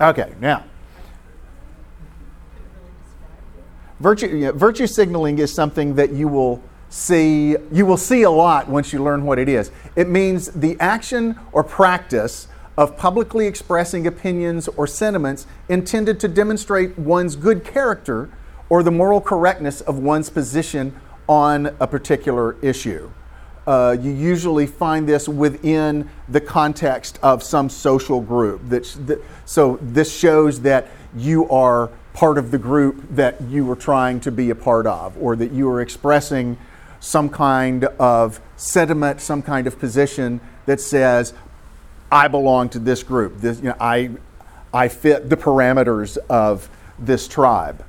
Okay, now. Virtue, virtue signaling is something that you will see you will see a lot once you learn what it is. It means the action or practice of publicly expressing opinions or sentiments intended to demonstrate one's good character or the moral correctness of one's position on a particular issue. Uh, you usually find this within the context of some social group. That, so this shows that you are part of the group that you were trying to be a part of, or that you are expressing some kind of sentiment, some kind of position that says, I belong to this group. This, you know, I, I fit the parameters of this tribe.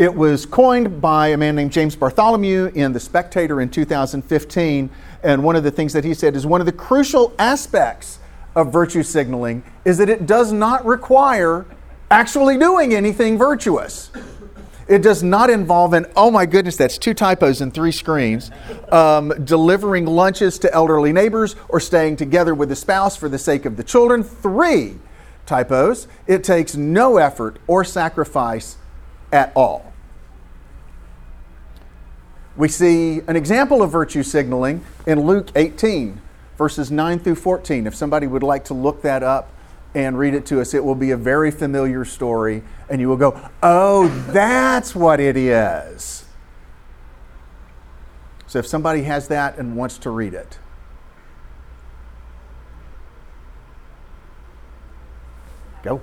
It was coined by a man named James Bartholomew in The Spectator in 2015. And one of the things that he said is one of the crucial aspects of virtue signaling is that it does not require actually doing anything virtuous. It does not involve an, oh my goodness, that's two typos and three screens, um, delivering lunches to elderly neighbors or staying together with a spouse for the sake of the children. Three typos. It takes no effort or sacrifice at all. We see an example of virtue signaling in Luke 18, verses 9 through 14. If somebody would like to look that up, and read it to us, it will be a very familiar story, and you will go, Oh, that's what it is. So if somebody has that and wants to read it, go.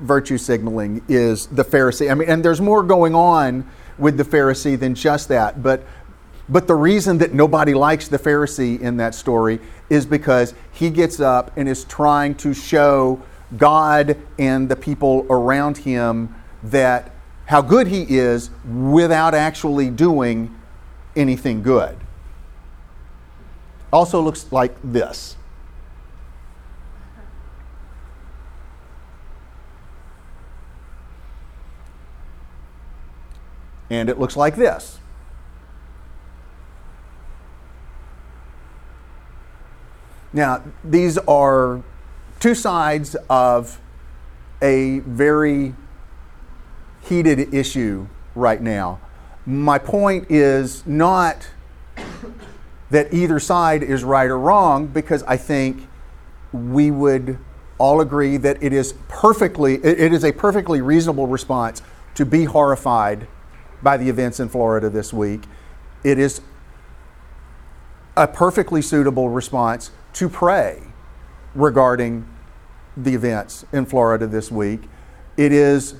virtue signaling is the Pharisee. I mean, and there's more going on with the Pharisee than just that. But but the reason that nobody likes the Pharisee in that story is because he gets up and is trying to show God and the people around him that how good he is without actually doing anything good. Also looks like this. And it looks like this. Now, these are two sides of a very heated issue right now. My point is not that either side is right or wrong, because I think we would all agree that it is perfectly it is a perfectly reasonable response to be horrified by the events in Florida this week. It is a perfectly suitable response to pray regarding the events in Florida this week. It is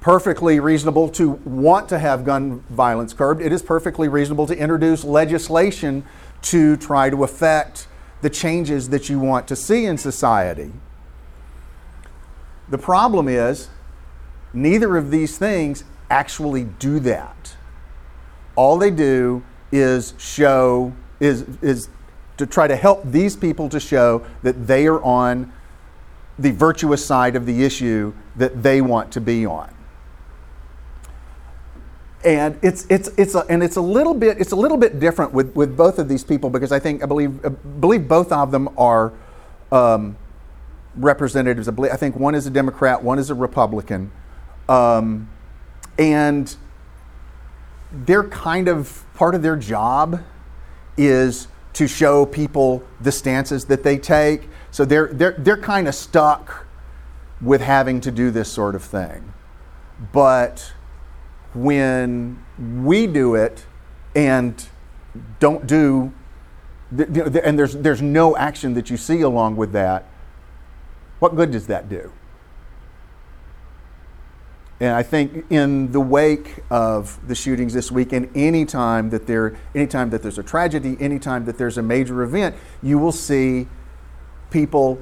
perfectly reasonable to want to have gun violence curbed. It is perfectly reasonable to introduce legislation to try to affect the changes that you want to see in society. The problem is, neither of these things actually do that. All they do is show, is, is to try to help these people to show that they are on the virtuous side of the issue that they want to be on and it's it's it's a, and it's a little bit it's a little bit different with, with both of these people because I think I believe I believe both of them are um, representatives. I think one is a Democrat, one is a Republican, um, and they're kind of part of their job is to show people the stances that they take. So they're, they're, they're kind of stuck with having to do this sort of thing. But when we do it and don't do, and there's, there's no action that you see along with that, what good does that do? And I think in the wake of the shootings this week, and any time that there, anytime that there's a tragedy, anytime that there's a major event, you will see people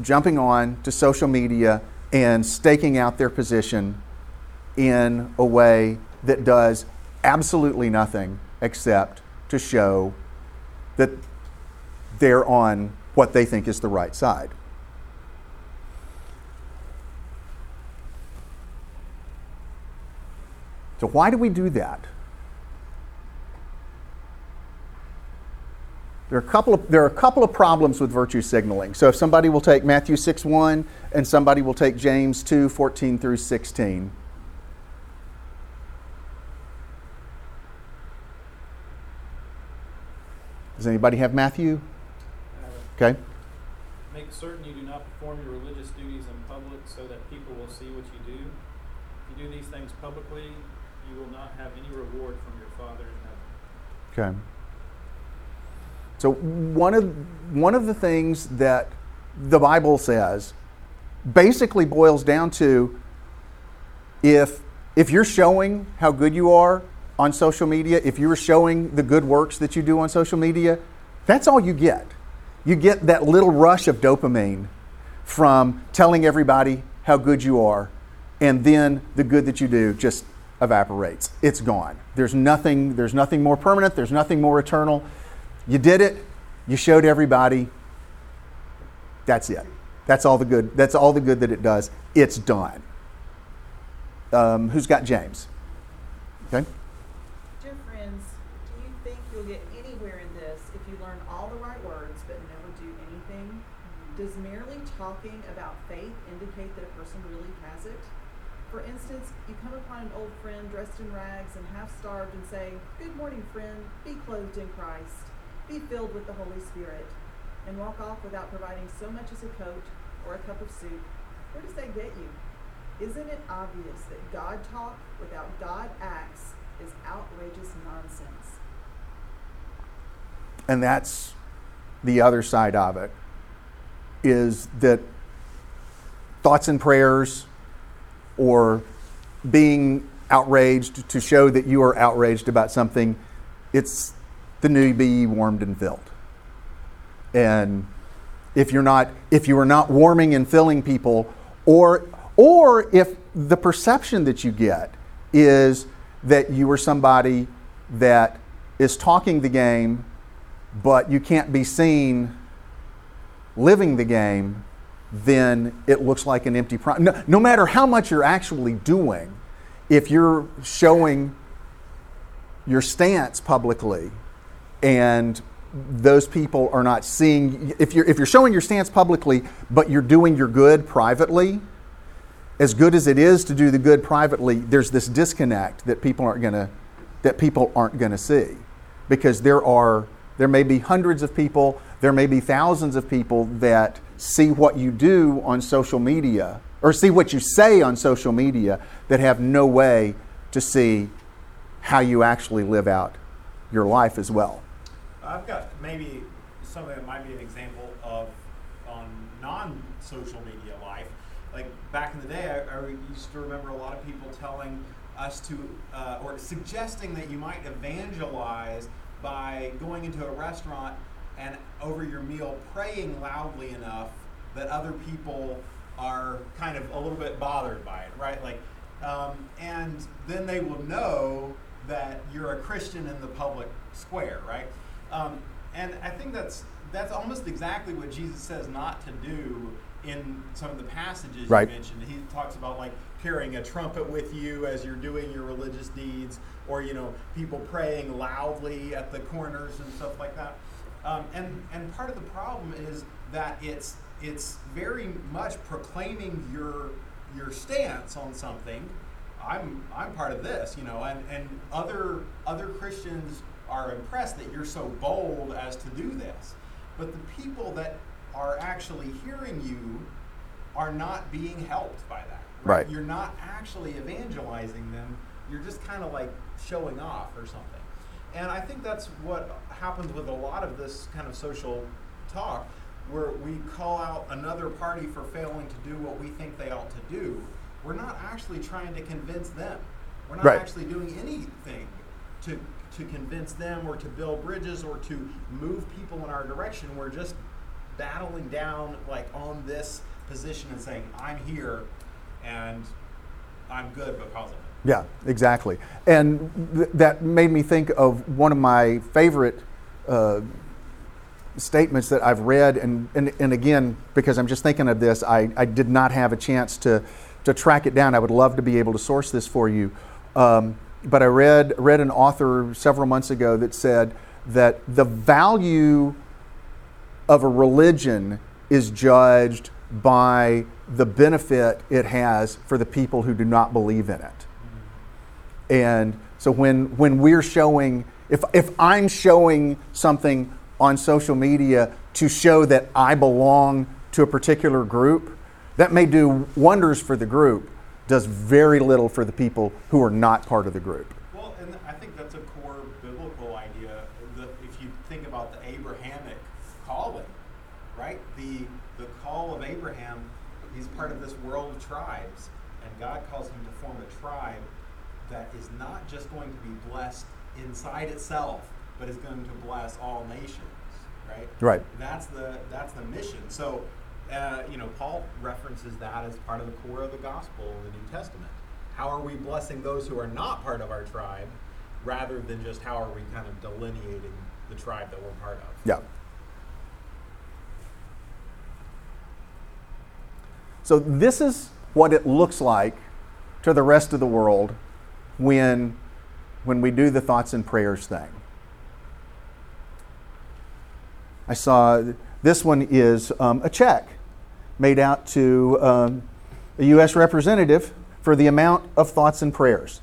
jumping on to social media and staking out their position in a way that does absolutely nothing except to show that they're on what they think is the right side. So, why do we do that? There are, a couple of, there are a couple of problems with virtue signaling. So, if somebody will take Matthew 6 1 and somebody will take James 2 14 through 16. Does anybody have Matthew? Okay. Make certain you do not perform your religious duties in public so that people will see what you do. If you do these things publicly, you will not have any reward from your Father in heaven. Okay. So one of one of the things that the Bible says basically boils down to if if you're showing how good you are on social media, if you're showing the good works that you do on social media, that's all you get. You get that little rush of dopamine from telling everybody how good you are, and then the good that you do just evaporates. It's gone. There's nothing, there's nothing more permanent, there's nothing more eternal. You did it, you showed everybody. That's it. That's all the good. That's all the good that it does. It's done. Um, who's got James? Okay. Dear friends, do you think you'll get anywhere in this if you learn all the right words but never do anything? Does merely talking about faith indicate that a person really has it? For instance, you come upon an old friend dressed in rags and half starved and say, Good morning, friend, be clothed in Christ, be filled with the Holy Spirit, and walk off without providing so much as a coat or a cup of soup. Where does that get you? Isn't it obvious that God talk without God acts is outrageous nonsense? And that's the other side of it is that thoughts and prayers or being outraged to show that you are outraged about something, it's the new be warmed and filled. And if you're not if you are not warming and filling people, or or if the perception that you get is that you are somebody that is talking the game, but you can't be seen living the game, then it looks like an empty promise. No, no matter how much you're actually doing, if you're showing your stance publicly and those people are not seeing if you're if you're showing your stance publicly but you're doing your good privately as good as it is to do the good privately there's this disconnect that people aren't going to that people aren't going to see because there are there may be hundreds of people there may be thousands of people that see what you do on social media or see what you say on social media that have no way to see how you actually live out your life as well. I've got maybe something that might be an example of on non-social media life. Like back in the day, I, I used to remember a lot of people telling us to, uh, or suggesting that you might evangelize by going into a restaurant and over your meal praying loudly enough that other people are kind of a little bit bothered by it, right? Like, um, and then they will know that you're a Christian in the public square, right? Um, and I think that's that's almost exactly what Jesus says not to do in some of the passages right. you mentioned. He talks about like carrying a trumpet with you as you're doing your religious deeds, or you know, people praying loudly at the corners and stuff like that. Um, and and part of the problem is that it's it's very much proclaiming your your stance on something. I'm I'm part of this, you know, and, and other other Christians are impressed that you're so bold as to do this. But the people that are actually hearing you are not being helped by that. Right. You're not actually evangelizing them. You're just kind of like showing off or something. And I think that's what happens with a lot of this kind of social talk, where we call out another party for failing to do what we think they ought to do. We're not actually trying to convince them. We're not Right. actually doing anything to to convince them or to build bridges or to move people in our direction. We're just battling down like on this position and saying, I'm here and I'm good because of it. Yeah, exactly. And th- that made me think of one of my favorite uh, statements that I've read. And, and, and again, because I'm just thinking of this, I, I did not have a chance to, to track it down. I would love to be able to source this for you. Um, but I read, read an author several months ago that said that the value of a religion is judged by the benefit it has for the people who do not believe in it. And so when, when we're showing, if, if I'm showing something on social media to show that I belong to a particular group, that may do wonders for the group, does very little for the people who are not part of the group. Well, and I think that's a core biblical idea. That if you think about the Abrahamic calling, right? The the call of Abraham, he's part of this world of tribes, and God calls him to form a tribe that is not just going to be blessed inside itself, but is going to bless all nations, right? Right. That's the that's the mission. So, uh, you know, Paul references that as part of the core of the gospel in the New Testament. How are we blessing those who are not part of our tribe, rather than just how are we kind of delineating the tribe that we're part of? Yeah. So this is what it looks like to the rest of the world when when we do the thoughts and prayers thing. I saw this one is um, a check made out to um, a U.S. representative for the amount of thoughts and prayers.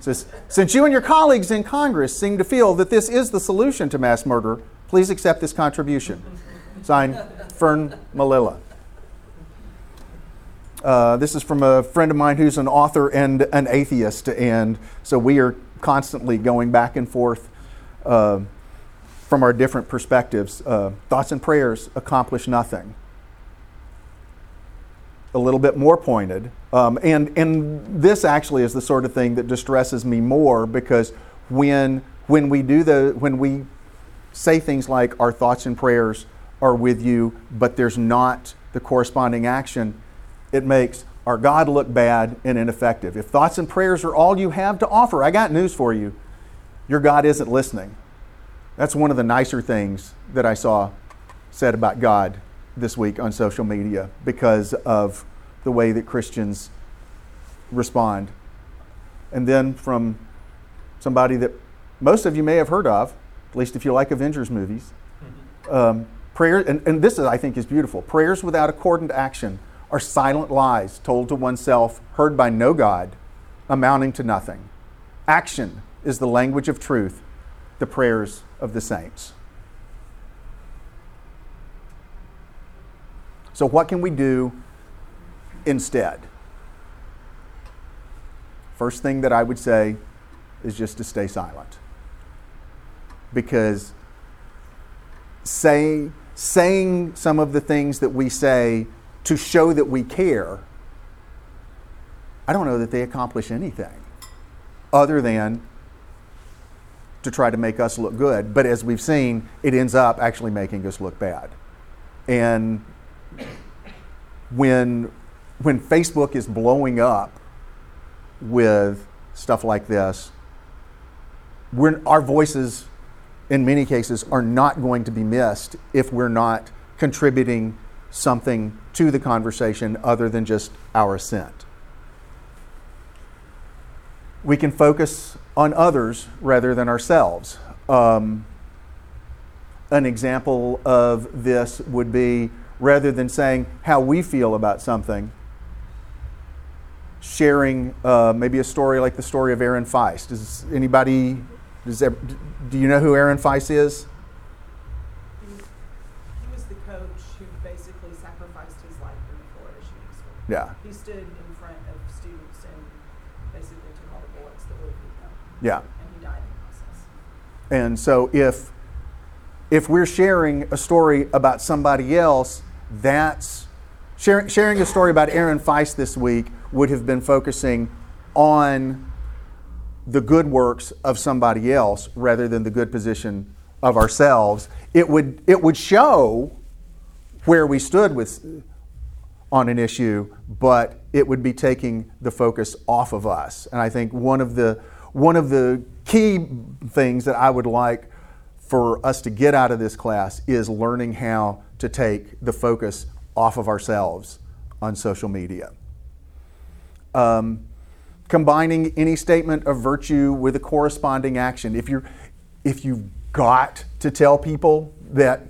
Says, since you and your colleagues in Congress seem to feel that this is the solution to mass murder, please accept this contribution. Signed, Fern Malilla. Uh, this is from a friend of mine who's an author and an atheist, and so we are constantly going back and forth uh, from our different perspectives. Uh, thoughts and prayers accomplish nothing. A little bit more pointed, um, and and this actually is the sort of thing that distresses me more because when when we do the when we say things like our thoughts and prayers are with you, but there's not the corresponding action, it makes our God look bad and ineffective. If thoughts and prayers are all you have to offer, I got news for you. Your God isn't listening. That's one of the nicer things that I saw said about God this week on social media because of the way that Christians respond. And then from somebody that most of you may have heard of, at least if you like Avengers movies, um, prayer, and, and this is, I think is beautiful. Prayers without accordant action are silent lies told to oneself, heard by no God, amounting to nothing. Action is the language of truth, the prayers of the saints. So, what can we do instead? First thing that I would say is just to stay silent. Because say, saying some of the things that we say to show that we care, I don't know that they accomplish anything other than to try to make us look good. But as we've seen, it ends up actually making us look bad. And when, when Facebook is blowing up with stuff like this, we're, our voices, in many cases, are not going to be missed if we're not contributing something to the conversation other than just our assent. We can focus on others rather than ourselves. Um, an example of this would be rather than saying how we feel about something, sharing uh, maybe a story like the story of Aaron Feis. Does anybody, does there, do you know who Aaron Feis is? He was the coach who basically sacrificed his life in the Florida shooting school. Yeah. He stood in front of students and basically took all the bullets that would have hit him. Yeah. And he died in the process. And so if if we're sharing a story about somebody else, that's sharing, sharing a story about Aaron Feis this week would have been focusing on the good works of somebody else rather than the good position of ourselves. It would it would show where we stood with on an issue, but it would be taking the focus off of us. And I think one of the one of the key things that I would like for us to get out of this class is learning how to take the focus off of ourselves on social media. Um, combining any statement of virtue with a corresponding action. If you're if you've got to tell people that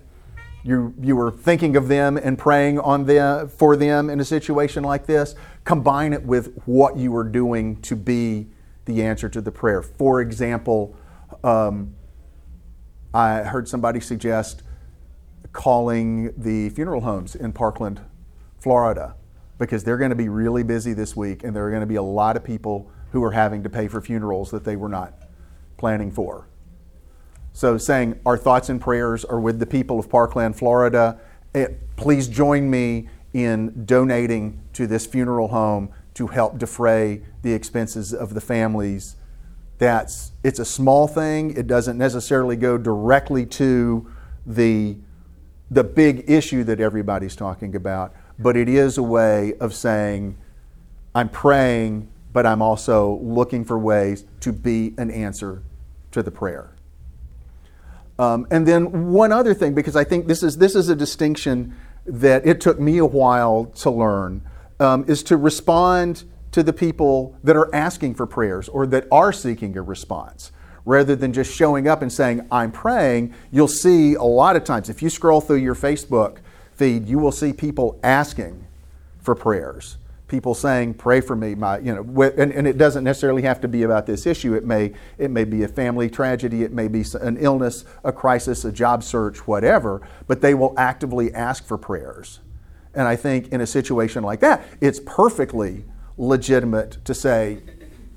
you you were thinking of them and praying on them for them in a situation like this, combine it with what you were doing to be the answer to the prayer. For example, um, I heard somebody suggest calling the funeral homes in Parkland, Florida, because they're going to be really busy this week and there are going to be a lot of people who are having to pay for funerals that they were not planning for. So, saying our thoughts and prayers are with the people of Parkland, Florida. Eh, please join me in donating to this funeral home to help defray the expenses of the families that's it's a small thing. It doesn't necessarily go directly to the the big issue that everybody's talking about, but it is a way of saying, I'm praying, but I'm also looking for ways to be an answer to the prayer. Um, and then one other thing, because I think this is this is a distinction that it took me a while to learn, um, is to respond to the people that are asking for prayers or that are seeking a response. Rather than just showing up and saying, I'm praying, you'll see a lot of times, if you scroll through your Facebook feed, you will see people asking for prayers. People saying, "Pray for me." My, you know, and, and it doesn't necessarily have to be about this issue. It may, it may be a family tragedy. It may be an illness, a crisis, a job search, whatever. But they will actively ask for prayers. And I think in a situation like that, it's perfectly legitimate to say,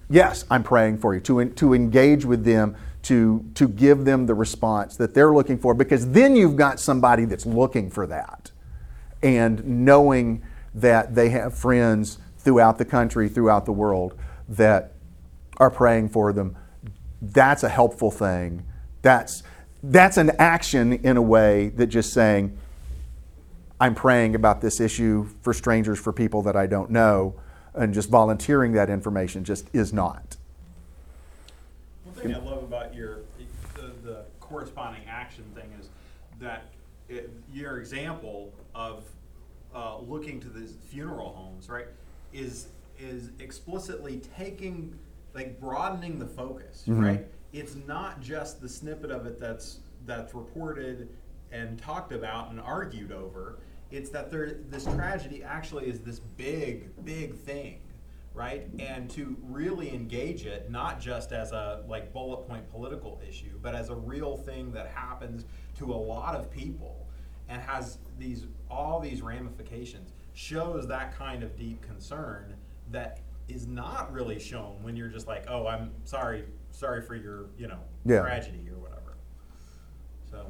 yes, I'm praying for you, to, to engage with them, to, to give them the response that they're looking for, because then you've got somebody that's looking for that. And knowing that they have friends throughout the country, throughout the world that are praying for them, that's a helpful thing. That's, that's an action in a way that just saying, I'm praying about this issue for strangers, for people that I don't know and just volunteering that information just is not. One thing I love about your the, the corresponding action thing is that it, your example of uh, looking to these funeral homes, right, is is explicitly taking like broadening the focus, mm-hmm. right? It's not just the snippet of it that's that's reported and talked about and argued over it's that there this tragedy actually is this big big thing right and to really engage it not just as a like bullet point political issue but as a real thing that happens to a lot of people and has these all these ramifications shows that kind of deep concern that is not really shown when you're just like oh i'm sorry sorry for your you know yeah. tragedy or whatever so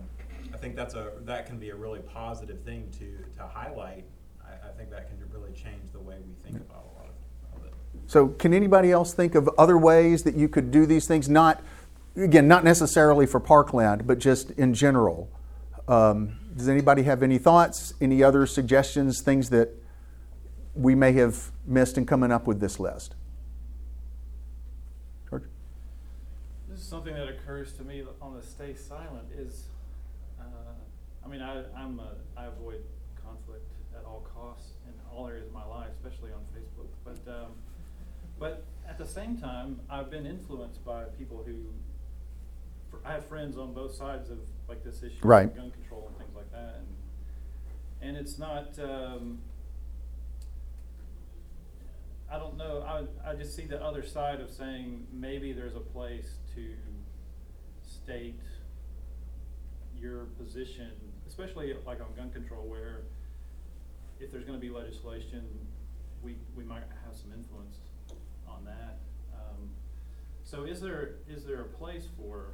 I think that's a that can be a really positive thing to to highlight. I, I think that can really change the way we think about a lot of, of it. So, can anybody else think of other ways that you could do these things? Not again, not necessarily for Parkland, but just in general. Um, does anybody have any thoughts? Any other suggestions? Things that we may have missed in coming up with this list? George? This is something that occurs to me on the stay silent is I mean, I, I'm a, I avoid conflict at all costs in all areas of my life, especially on Facebook. But um, but at the same time, I've been influenced by people who. I have friends on both sides of like this issue, right. gun control and things like that, and and it's not. Um, I don't know. I I just see the other side of saying maybe there's a place to state your position especially like on gun control, where if there's gonna be legislation, we, we might have some influence on that. Um, So is there, is there a place for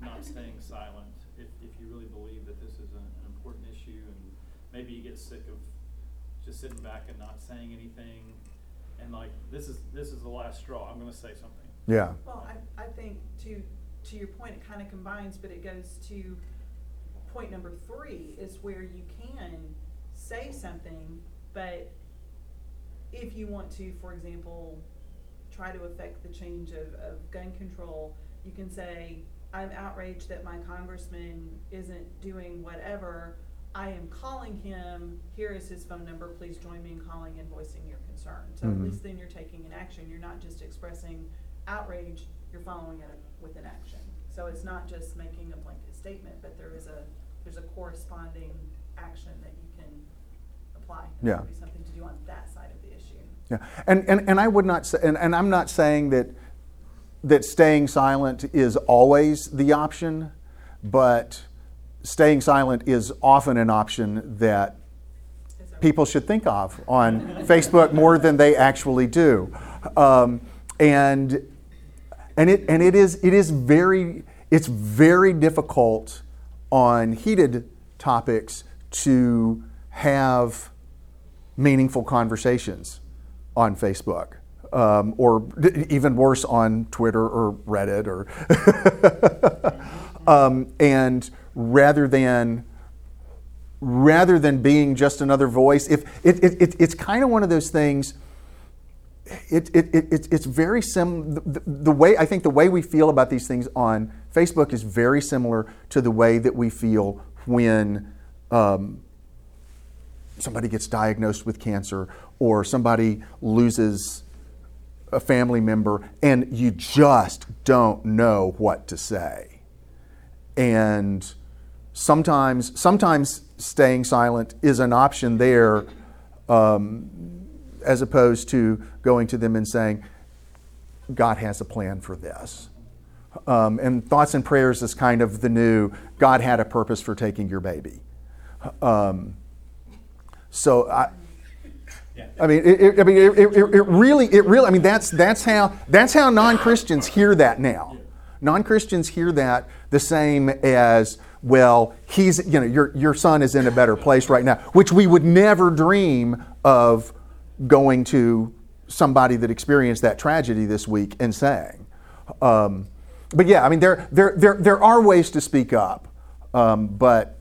not staying silent if, if you really believe that this is an, an important issue and maybe you get sick of just sitting back and not saying anything? And like, this is, this is the last straw, I'm gonna say something. Yeah. Well, I, I think to, to your point, it kind of combines, but it goes to point number three is where you can say something, but if you want to, for example, try to affect the change of, of gun control, you can say, I'm outraged that my congressman isn't doing whatever. I am calling him. Here is his phone number. Please join me in calling and voicing your concern. So Mhm. at least then you're taking an action. You're not just expressing outrage, you're following it up with an action. So it's not just making a blanket statement, but there is a, there's a corresponding action that you can apply. And Yeah. Would be something to do on that side of the issue. Yeah, and, and, and I would not say, and, and I'm not saying that, that staying silent is always the option, but staying silent is often an option that Is there- people should think of on Facebook more than they actually do. Um, and and it and it is it is very it's very difficult on heated topics to have meaningful conversations on Facebook. Um, or even worse on Twitter or Reddit or um, and rather than rather than being just another voice if it, it, it, it's kind of one of those things it, it, it, it's- it's very sim the- the way i think the way we feel about these things on facebook is very similar to the way that we feel when um, somebody gets diagnosed with cancer or somebody loses a family member and you just don't know what to say. And sometimes sometimes staying silent is an option there um, as opposed to going to them and saying god has a plan for this um, and thoughts and prayers is kind of the new god had a purpose for taking your baby um, so I, I mean, it, it- I mean, it, it, it really, it really. I mean, that's that's how that's how non-Christians hear that now. Non-Christians hear that the same as well. He's, you know, your your son is in a better place right now, which we would never dream of going to somebody that experienced that tragedy this week and saying. Um, but yeah, I mean, there there there there are ways to speak up, um, but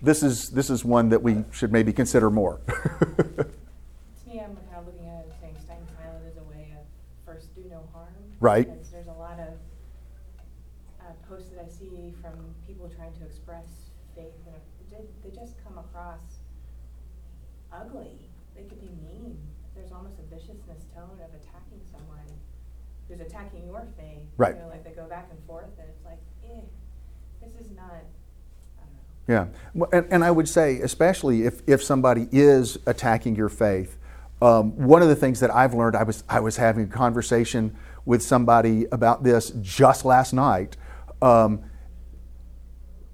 this is this is one that we should maybe consider more. To me, I'm kind of looking at it and saying staying silent is a way of first do no harm. Right. Because there's a lot of uh, posts that I see from people trying to express faith, and they, they just come across ugly. They could be mean. There's almost a viciousness tone of attacking someone who's attacking your faith. Right. You know, like they go back and forth, and it's like, eh, this is not. I don't know. Yeah, Well, and, and I would say, especially if, if somebody is attacking your faith, um, one of the things that I've learned, I was I was having a conversation with somebody about this just last night. Um,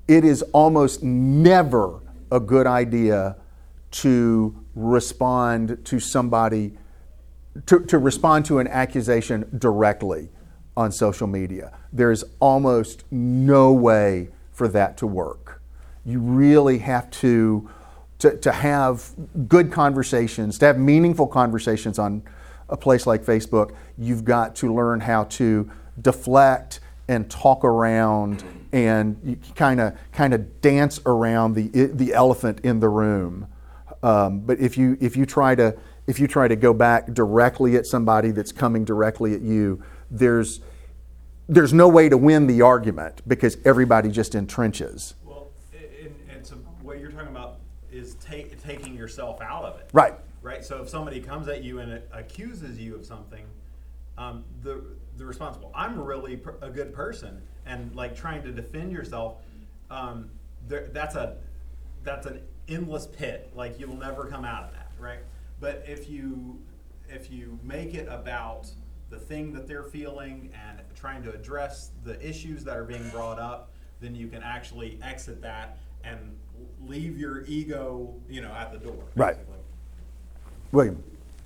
it is almost never a good idea to respond to somebody to, to respond to an accusation directly on social media. There's almost no way for that to work. You really have to, to, to have good conversations, to have meaningful conversations on a place like Facebook. You've got to learn how to deflect and talk around and kind of kind of dance around the the elephant in the room. Um, but if you if you try to if you try to go back directly at somebody that's coming directly at you, there's there's no way to win the argument because everybody just entrenches. Well, and, and so what you're talking about is ta- taking yourself out of it. Right. Right. So if somebody comes at you and accuses you of something, um, the the responsible. I'm really per- a good person, and like trying to defend yourself. Um, there, that's a that's an endless pit. Like you'll never come out of that. Right. But if you if you make it about the thing that they're feeling and trying to address the issues that are being brought up, then you can actually exit that and leave your ego, you know, at the door. Right. basically. William.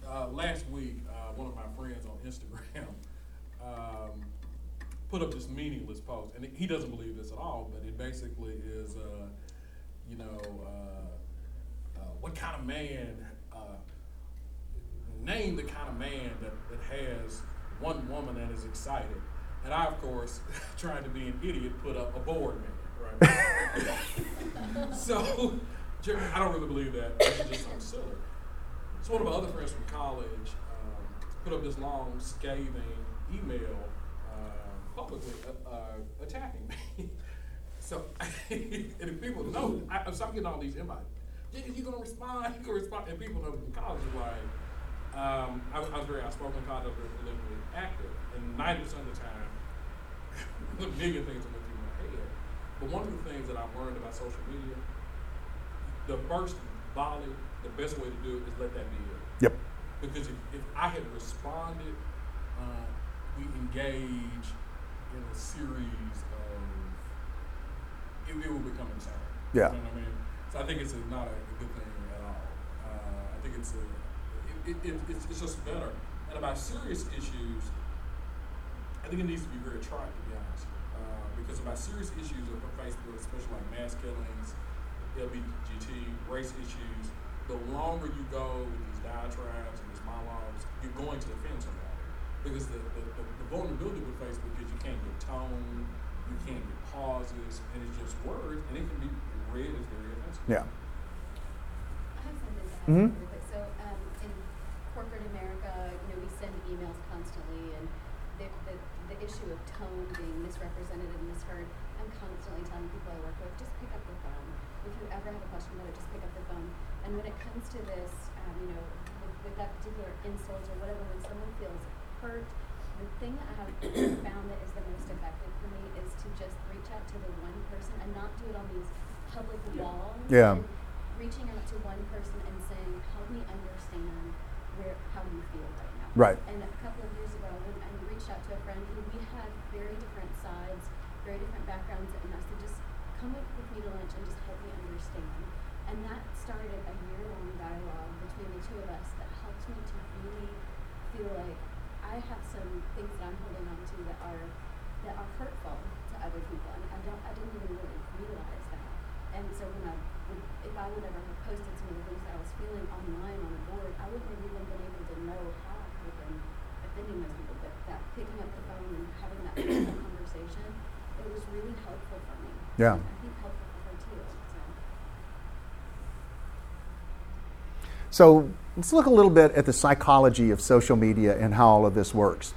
Uh, last week, uh, one of my friends on Instagram um, put up this meaningless post, and he doesn't believe this at all, but it basically is, uh, you know, uh, uh, what kind of man, name the kind of man that, that has one woman that is excited. And I, of course, trying to be an idiot, put up a bored man, right? so, I don't really believe that. It's just so silly. So one of my other friends from college um, put up this long, scathing email uh, publicly uh, uh, attacking me. so, and if people know, I, so I'm getting all these invites. Yeah, you gonna respond? You gonna respond? And people know from college like, um, I, I was very outspoken in college, I was very politically active, and 90% of the time, a million things went through my head. But one of the things that I've learned about social media, the first volley, the best way to do it is let that be it. Yep. Because if, if I had responded, uh, we engage in a series of, it, it will become insane. Yeah. You know what I mean? So I think it's a, not a, a good thing at all. Uh, I think it's a, it, it, it, it's, it's just better. And about serious issues, I think it needs to be very trite, to be honest. Uh, because about serious issues of Facebook, especially like mass killings, LGBT, race issues, the longer you go with these diatribes and these monologues, you're going to offend somebody. Because the, the, the, the vulnerability with Facebook is you can't get tone, you can't get pauses, and it's just words, and it can be read as very offensive. Yeah. I have something to add Mhm. really quick. So, in corporate America, you know, we send emails constantly, and the, the, the issue of tone being misrepresented and misheard, I'm constantly telling people I work with, just pick up the phone. If you ever have a question about it, just pick up the phone. And when it comes to this, um, you know, with, with that particular insult or whatever, when someone feels hurt, the thing that I have found that is the most effective for me is to just reach out to the one person and not do it on these public walls. Yeah. reaching out to one person and saying, "Help me understand where how you feel right now." Right. And a couple of years ago, when I reached out to a friend who we had very different sides, very different backgrounds, and I said, "Just come with, with me to lunch and just help me understand." And that started a year-long dialogue between the two of us that helped me to really feel like I have some things that I'm holding on to that are that are hurtful to other people, and I don't I didn't even really realize that. And so when I if I would ever have posted some of the things that I was feeling online on a board, I wouldn't have even been able to know how I could have been offending those people. But that picking up the phone and having that personal conversation, it was really helpful for me. Yeah. So let's look a little bit at the psychology of social media and how all of this works.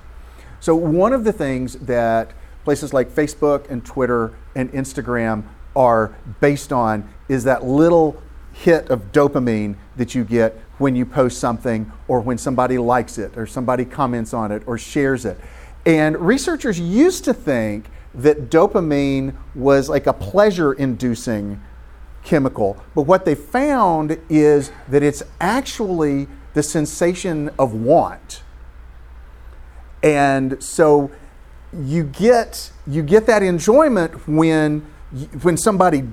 So, one of the things that places like Facebook and Twitter and Instagram are based on is that little hit of dopamine that you get when you post something or when somebody likes it or somebody comments on it or shares it. And researchers used to think that dopamine was like a pleasure inducing chemical. But what they found is that it's actually the sensation of want. And so you get you get that enjoyment when when somebody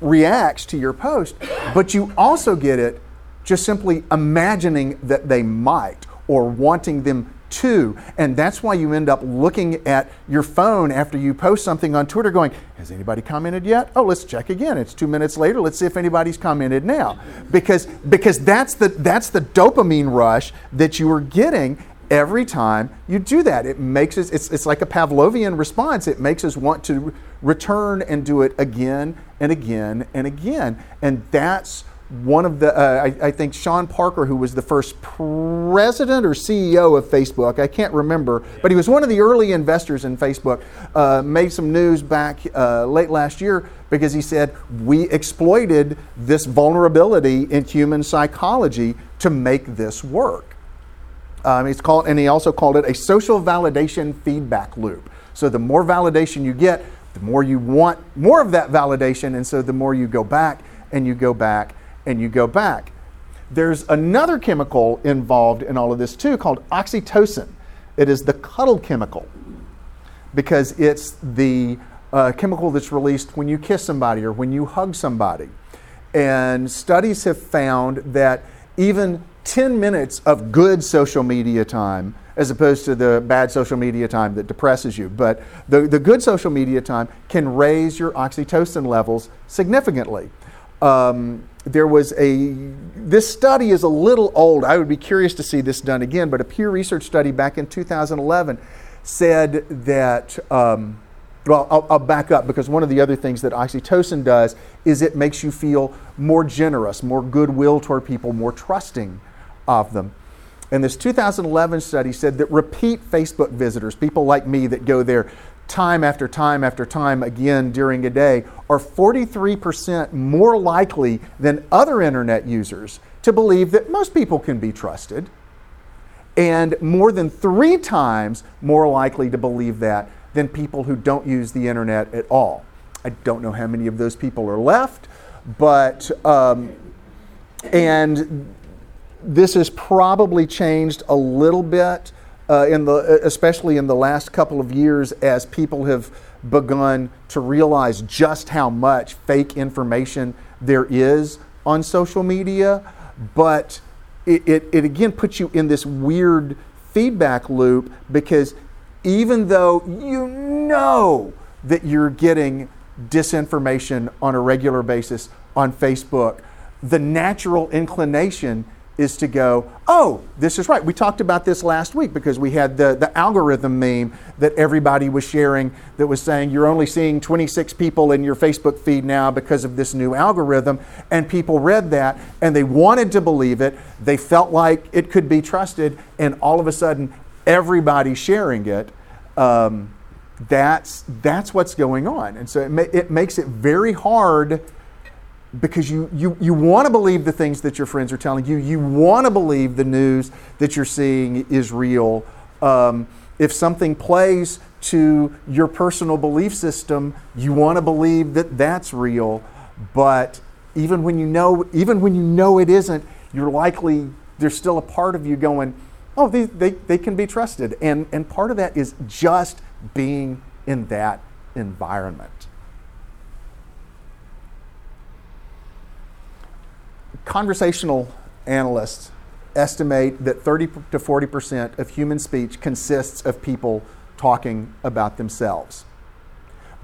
reacts to your post, but you also get it just simply imagining that they might or wanting them to. And that's why you end up looking at your phone after you post something on Twitter going, Has anybody commented yet? Oh, let's check again. It's two minutes later. Let's see if anybody's commented now. Because, because that's, the, that's the dopamine rush that you are getting every time you do that. It makes us, it's, it's like a Pavlovian response. It makes us want to return and do it again and again and again. And that's one of the, uh, I, I think Sean Parker, who was the first president or CEO of Facebook, I can't remember, but he was one of the early investors in Facebook, uh, made some news back uh, late last year because he said, We exploited this vulnerability in human psychology to make this work. Um, it's called, and he also called it a social validation feedback loop. So the more validation you get, the more you want more of that validation, and so the more you go back and you go back and you go back. There's another chemical involved in all of this too called oxytocin. It is the cuddle chemical because it's the uh, chemical that's released when you kiss somebody or when you hug somebody. And studies have found that even 10 minutes of good social media time, as opposed to the bad social media time that depresses you, but the, the good social media time can raise your oxytocin levels significantly. Um, there was a, this study is a little old. I would be curious to see this done again, but a Pew Research study back in 2011 said that. Um, well, I'll, I'll, back up because one of the other things that oxytocin does is it makes you feel more generous, more goodwill toward people, more trusting of them. And this 2011 study said that repeat Facebook visitors, people like me that go there time after time after time again during a day, are 43% more likely than other internet users to believe that most people can be trusted, and more than three times more likely to believe that than people who don't use the internet at all. I don't know how many of those people are left, but, um, and this has probably changed a little bit. Uh, in the, especially in the last couple of years, as people have begun to realize just how much fake information there is on social media. But it, it, it again puts you in this weird feedback loop because even though you know that you're getting disinformation on a regular basis on Facebook, the natural inclination is to go, oh, this is right. We talked about this last week because we had the, the algorithm meme that everybody was sharing that was saying you're only seeing 26 people in your Facebook feed now because of this new algorithm. And people read that and they wanted to believe it. They felt like it could be trusted. And all of a sudden, everybody sharing it. Um, that's, that's what's going on. And so it, ma- it makes it very hard because you, you, you want to believe the things that your friends are telling you. You want to believe the news that you're seeing is real. Um, if something plays to your personal belief system, you want to believe that that's real. But even when you know, even when you know it isn't, you're likely there's still a part of you going, oh, they, they, they can be trusted. And, and part of that is just being in that environment. Conversational analysts estimate that 30 to 40 percent of human speech consists of people talking about themselves.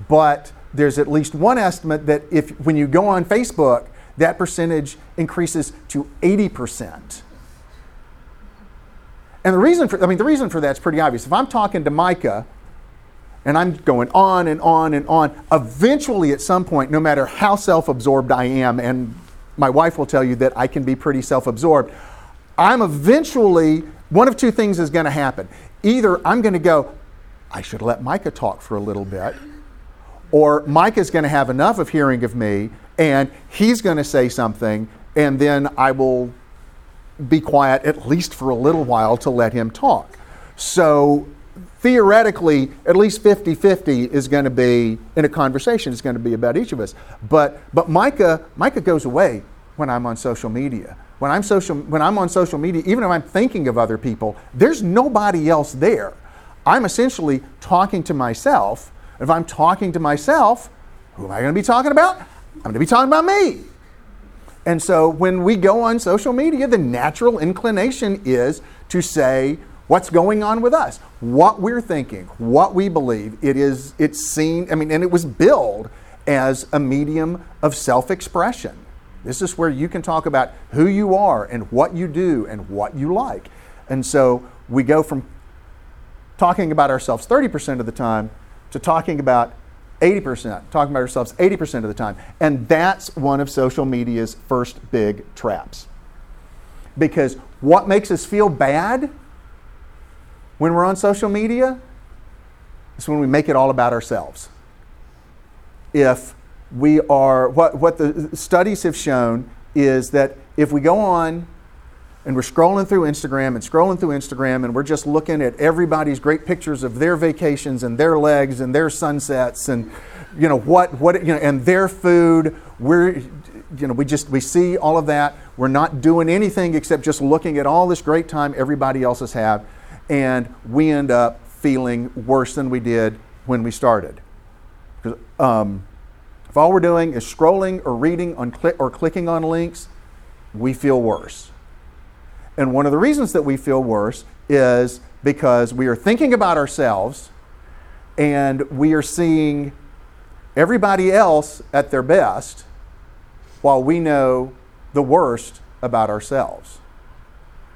But there's at least one estimate that if when you go on Facebook, that percentage increases to 80 percent. And the reason for, I mean, the reason for that's pretty obvious. If I'm talking to Micah and I'm going on and on and on, eventually at some point, no matter how self absorbed I am, and my wife will tell you that I can be pretty self absorbed, I'm eventually, one of two things is going to happen. Either I'm going to go, I should let Micah talk for a little bit, or Micah's going to have enough of hearing of me and he's going to say something, and then I will be quiet at least for a little while to let him talk. So theoretically, at least 50 50 is going to be in a conversation, it's going to be about each of us. But, but Micah, Micah goes away when I'm on social media. When I'm, social, when I'm on social media, even if I'm thinking of other people, there's nobody else there. I'm essentially talking to myself. If I'm talking to myself, who am I going to be talking about? I'm going to be talking about me. And so when we go on social media, the natural inclination is to say what's going on with us, what we're thinking, what we believe. It is it's seen, I mean, and it was billed as a medium of self-expression. This is where you can talk about who you are and what you do and what you like. And so we go from talking about ourselves 30% of the time to talking about 80%, talking about ourselves 80% of the time. And that's one of social media's first big traps. Because what makes us feel bad when we're on social media is when we make it all about ourselves. If we are, what, what the studies have shown is that if we go on and we're scrolling through Instagram and scrolling through Instagram and we're just looking at everybody's great pictures of their vacations and their legs and their sunsets and you know what what you know and their food we're you know we just we see all of that we're not doing anything except just looking at all this great time everybody else has had and we end up feeling worse than we did when we started um, if all we're doing is scrolling or reading on or clicking on links, we feel worse. And one of the reasons that we feel worse is because we are thinking about ourselves and we are seeing everybody else at their best while we know the worst about ourselves.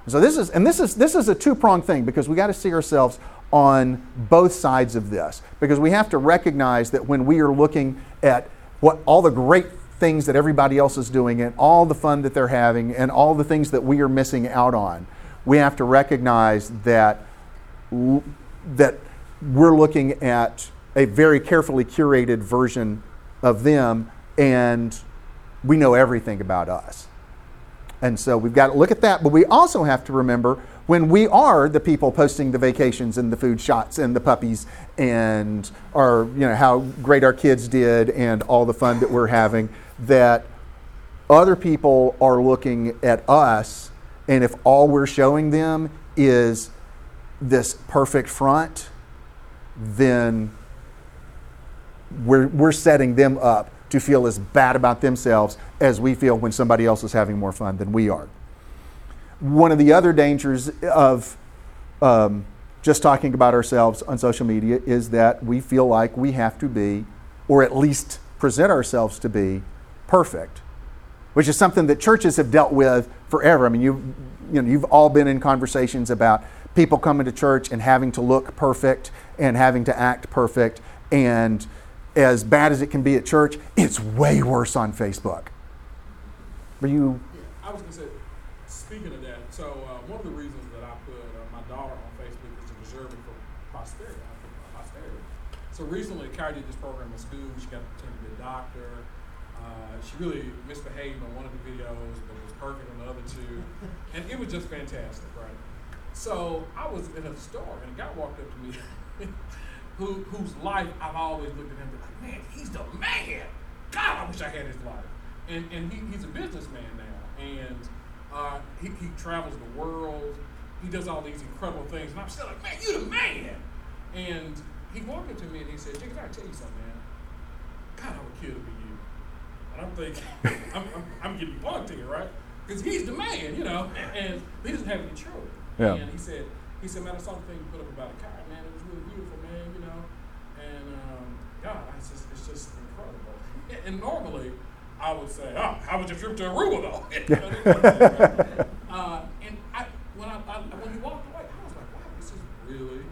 So this is and this is this is a two-pronged thing because we got to see ourselves on both sides of this because we have to recognize that when we are looking at what all the great things that everybody else is doing and all the fun that they're having and all the things that we are missing out on, we have to recognize that that we're looking at a very carefully curated version of them and we know everything about us. And so we've got to look at that, but we also have to remember when we are the people posting the vacations and the food shots and the puppies and our, you know, how great our kids did and all the fun that we're having, that other people are looking at us, and if all we're showing them is this perfect front, then we're, we're setting them up to feel as bad about themselves as we feel when somebody else is having more fun than we are. One of the other dangers of um, just talking about ourselves on social media is that we feel like we have to be, or at least present ourselves to be, perfect, which is something that churches have dealt with forever. I mean, you've you know, you've all been in conversations about people coming to church and having to look perfect and having to act perfect. And as bad as it can be at church, it's way worse on Facebook. Are you? Yeah, I was going to say, speaking of that, so uh, one of the reasons that I put uh, my daughter on Facebook is to preserve it for posterity. posterity. So recently, Kyrie did this program in school. She got the opportunity to be a doctor. Uh, she really misbehaved on one of the videos, but was perfect on the other two. And it was just fantastic, right? So I was in a store, and a guy walked up to me who, whose life I've always looked at him like, man, he's the man. God, I wish I had his life and, and he, he's a businessman now, and uh, he, he travels the world. He does all these incredible things, and I'm still like, man, you the man. And he walked up to me and he said, Jake, I tell you something, man. God, I would kill to be you. And I'm thinking, I'm, I'm, I'm, getting punked here, right? Because he's the man, you know, and he doesn't have any children. Yeah. And he said, he said, man, I saw the thing you put up about a car, man. It was really beautiful, man, you know. And um, God, it's just, it's just incredible. And normally, I would say, oh, how was your trip to Aruba though? uh, and I, when I, I, when he walked away, I was like, wow, this is really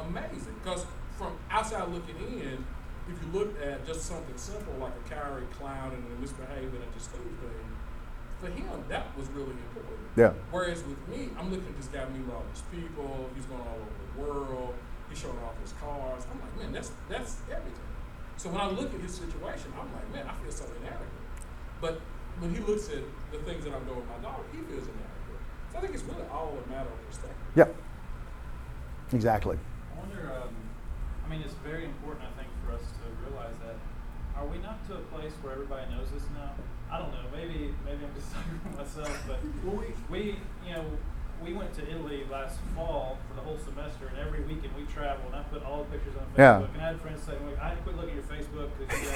amazing. Because from outside looking in, if you look at just something simple like a Kyrie clown and a misbehaving at the school thing, for him that was really important. Yeah. Whereas with me, I'm looking at this guy meeting all these people. He's going all over the world. He's showing off his cars. I'm like, man, that's that's everything. So when I look at his situation, I'm like, man, I feel so inadequate. But when he looks at the things that I'm doing with my daughter, he feels inadequate. So I think it's really all a matter of perspective. Yep. Exactly. I wonder, um, I mean, it's very important, I think, for us to realize that are we not to a place where everybody knows this now? I don't know. Maybe maybe I'm just talking for myself, but we, we you know we went to Italy last fall for the whole semester, and every weekend we traveled. And I put all the pictures on Facebook, yeah. and I had friends saying, "I had to quit looking at your Facebook because you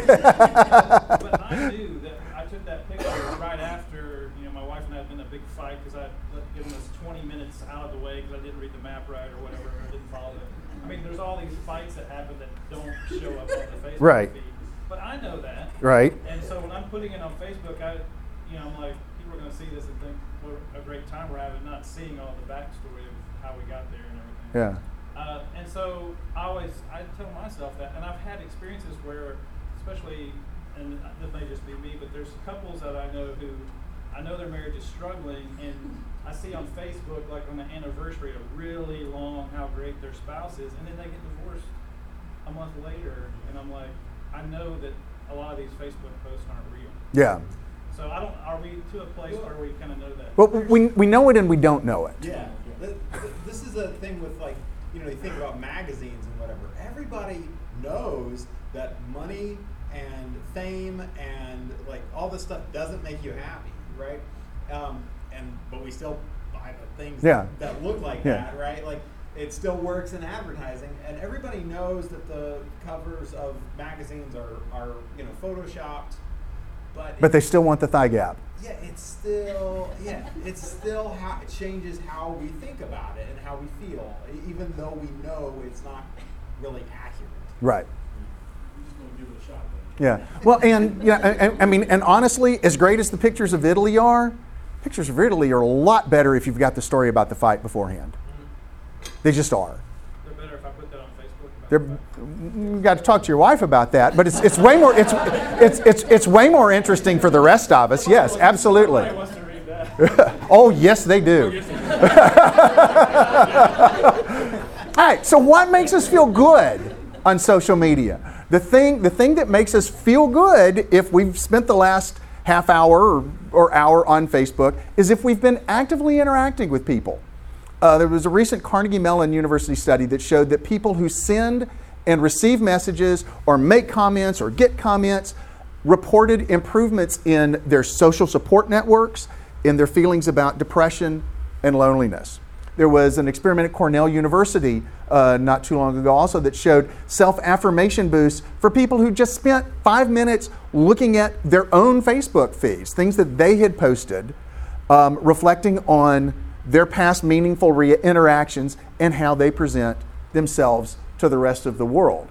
have." but I knew that I took that picture right after you know my wife and I had been in a big fight because I had given us 20 minutes out of the way because I didn't read the map right or whatever, or didn't follow it. I mean, there's all these fights that happen that don't show up on the Facebook right. feed. But I know that. Right. And so when I'm putting it on Facebook, I, you know, I'm like, people are going to see this and think what a great time we're having, not seeing all the backstory of how we got there and everything. Yeah. Uh, and so I always I tell myself that, and I've had experiences where, especially, and this may just be me, but there's couples that I know who I know their marriage is struggling, and I see on Facebook like on the anniversary a really long how great their spouse is, and then they get divorced a month later, and I'm like, I know that a lot of these Facebook posts aren't real. Yeah. So I don't. Are we to a place where we kind of know that? Well, we, we know it and we don't know it. Yeah. This is a thing with like you know you think about magazines and whatever. Everybody knows that money and fame and like all this stuff doesn't make you happy, right? Um, and but we still buy the things yeah. that look like yeah. that, right? Like it still works in advertising, and everybody knows that the covers of magazines are, are you know photoshopped, but But they still want the thigh gap. yeah, it's still yeah, it's still how it changes how we think about it and how we feel, even though we know it's not really accurate. Right. We're just gonna give it a shot. Yeah. Well, and yeah, and, I mean, and honestly, as great as the pictures of Italy are, pictures of Italy are a lot better if you've got the story about the fight beforehand. Mm-hmm. They just are. They're better if I put that on Facebook. about They're, you've got to talk to your wife about that, but it's, it's way more it's, it's, it's, it's way more interesting for the rest of us. Yes, absolutely. Oh, yes, they do. All right, so what makes us feel good on social media? The thing, the thing that makes us feel good if we've spent the last half hour or, or hour on Facebook is if we've been actively interacting with people. Uh, there was a recent Carnegie Mellon University study that showed that people who send and receive messages or make comments or get comments reported improvements in their social support networks, in their feelings about depression and loneliness. There was an experiment at Cornell University uh, not too long ago also that showed self affirmation boosts for people who just spent five minutes looking at their own Facebook feeds, things that they had posted, um, reflecting on their past meaningful re- interactions and how they present themselves to the rest of the world.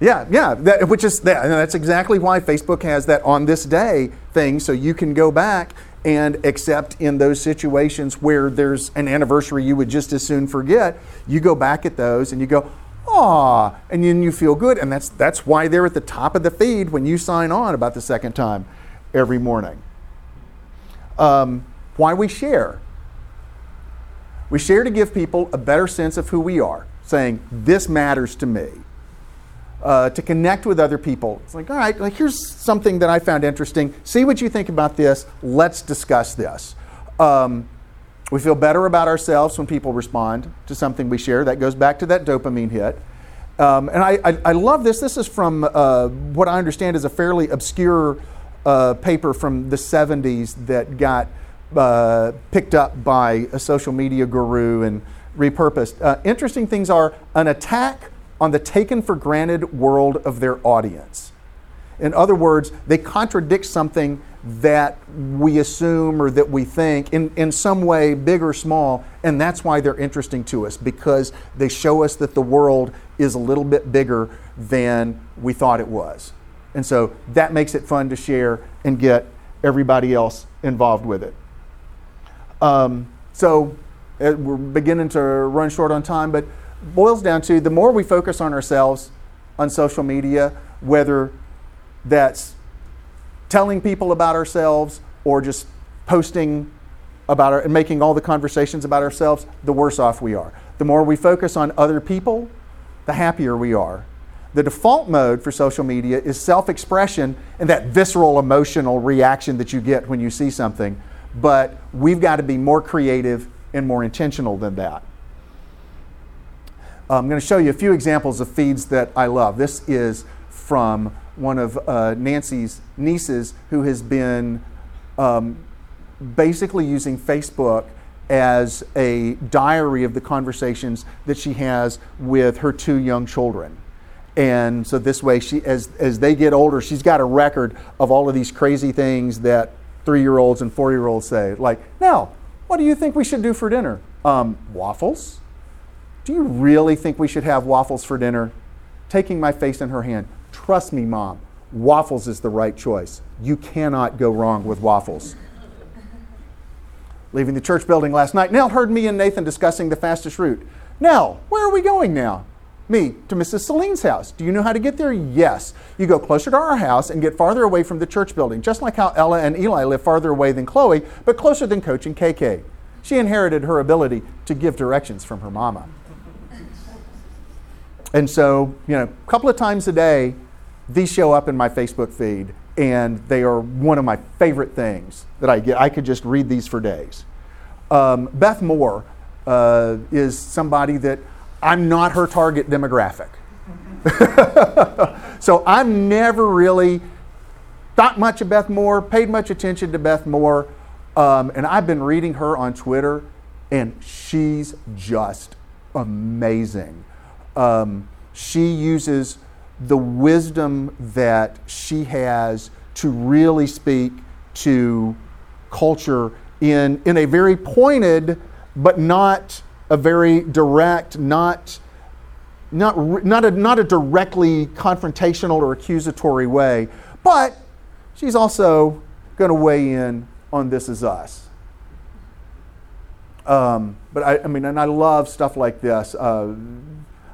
Yeah, yeah, that, which is that, that's exactly why Facebook has that on this day thing, so you can go back and except in those situations where there's an anniversary you would just as soon forget, you go back at those and you go, ah, and then you feel good, and that's that's why they're at the top of the feed when you sign on about the second time every morning. Um, why we share. We share to give people a better sense of who we are, saying, This matters to me. Uh, to connect with other people. It's like, all right, like here's something that I found interesting. See what you think about this. Let's discuss this. Um, we feel better about ourselves when people respond to something we share. That goes back to that dopamine hit. Um, and I, I, I love this. This is from uh, what I understand is a fairly obscure uh, paper from the 70s that got uh, picked up by a social media guru and repurposed. Uh, interesting things are an attack on the taken for granted world of their audience. In other words, they contradict something that we assume or that we think in, in some way, big or small, and that's why they're interesting to us because they show us that the world is a little bit bigger than we thought it was. And so that makes it fun to share and get everybody else involved with it. Um, so uh, we're beginning to run short on time, but boils down to the more we focus on ourselves on social media, whether that's telling people about ourselves or just posting about our, and making all the conversations about ourselves, the worse off we are. The more we focus on other people, the happier we are. The default mode for social media is self expression and that visceral emotional reaction that you get when you see something. But we've got to be more creative and more intentional than that. I'm going to show you a few examples of feeds that I love. This is from one of uh, Nancy's nieces who has been um, basically using Facebook as a diary of the conversations that she has with her two young children. And so this way, she, as, as they get older, she's got a record of all of these crazy things that three year olds and four year olds say. Like, now, what do you think we should do for dinner? Um, waffles? Do you really think we should have waffles for dinner? Taking my face in her hand. Trust me, mom, waffles is the right choice. You cannot go wrong with waffles. Leaving the church building last night, Nell heard me and Nathan discussing the fastest route. Nell, where are we going now? Me, to Mrs. Celine's house. Do you know how to get there? Yes. You go closer to our house and get farther away from the church building, just like how Ella and Eli live farther away than Chloe, but closer than Coach and KK. She inherited her ability to give directions from her mama. And so, you know, a couple of times a day, these show up in my Facebook feed, and they are one of my favorite things that I get. I could just read these for days. Um, Beth Moore uh, is somebody that I'm not her target demographic. so I've never really thought much of Beth Moore, paid much attention to Beth Moore, um, and I've been reading her on Twitter, and she's just amazing. Um, she uses the wisdom that she has to really speak to culture in, in a very pointed, but not a very direct, not, not, not, a, not a directly confrontational or accusatory way. But she's also going to weigh in on This Is Us. Um, but I, I, mean, and I love stuff like this. Uh,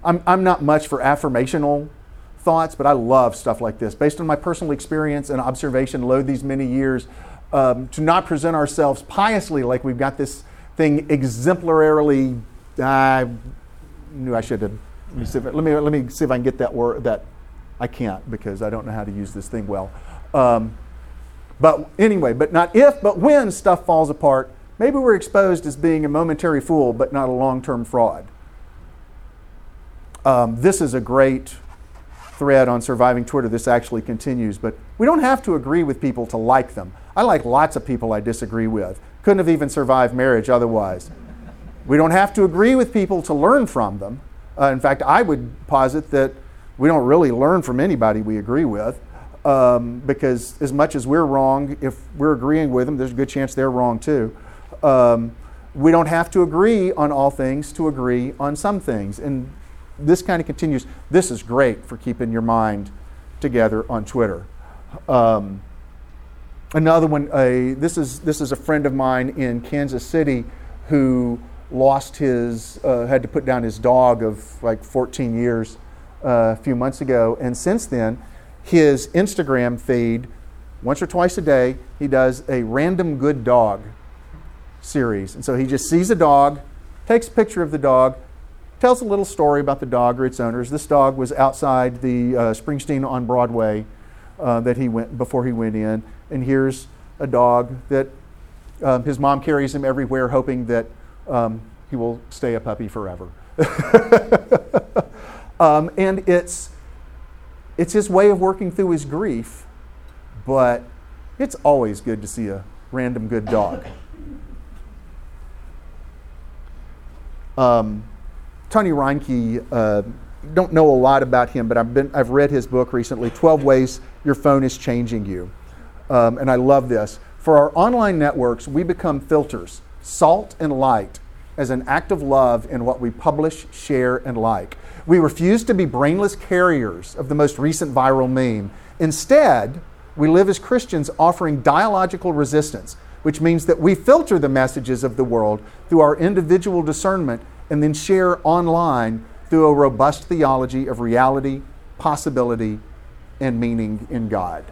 I'm, I'm not much for affirmational thoughts, but I love stuff like this. Based on my personal experience and observation, load these many years, um, to not present ourselves piously like we've got this thing exemplarily. I knew I should have. Let me, see if, let me, let me see if I can get that word. That I can't because I don't know how to use this thing well. Um, but anyway, but not if, but when stuff falls apart, maybe we're exposed as being a momentary fool, but not a long term fraud. Um, this is a great thread on surviving Twitter. This actually continues, but we don't have to agree with people to like them. I like lots of people I disagree with. Couldn't have even survived marriage otherwise. We don't have to agree with people to learn from them. Uh, in fact, I would posit that we don't really learn from anybody we agree with um, because as much as we're wrong, if we're agreeing with them, there's a good chance they're wrong too. Um, we don't have to agree on all things to agree on some things. And this kind of continues. This is great for keeping your mind together on Twitter. Um, another one, uh, this, is, this is a friend of mine in Kansas City who lost his, uh, had to put down his dog of like 14 years uh, a few months ago. And since then, his Instagram feed, once or twice a day, he does a random good dog series. And so he just sees a dog, takes a picture of the dog, tells a little story about the dog or its owners. This dog was outside the uh, Springsteen on Broadway uh, that he went before he went in. And here's a dog that um, his mom carries him everywhere, hoping that um, he will stay a puppy forever. um, and it's it's his way of working through his grief, but it's always good to see a random good dog. Um, Tony Reinke, uh, don't know a lot about him, but I've, been, I've read his book recently 12 Ways Your Phone is Changing You. Um, and I love this. For our online networks, we become filters, salt and light, as an act of love in what we publish, share, and like. We refuse to be brainless carriers of the most recent viral meme. Instead, we live as Christians offering dialogical resistance, which means that we filter the messages of the world through our individual discernment and then share online through a robust theology of reality, possibility, and meaning in God.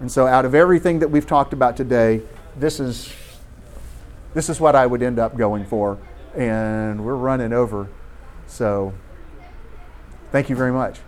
And so, out of everything that we've talked about today, this is, this is what I would end up going for. And we're running over. So, thank you very much.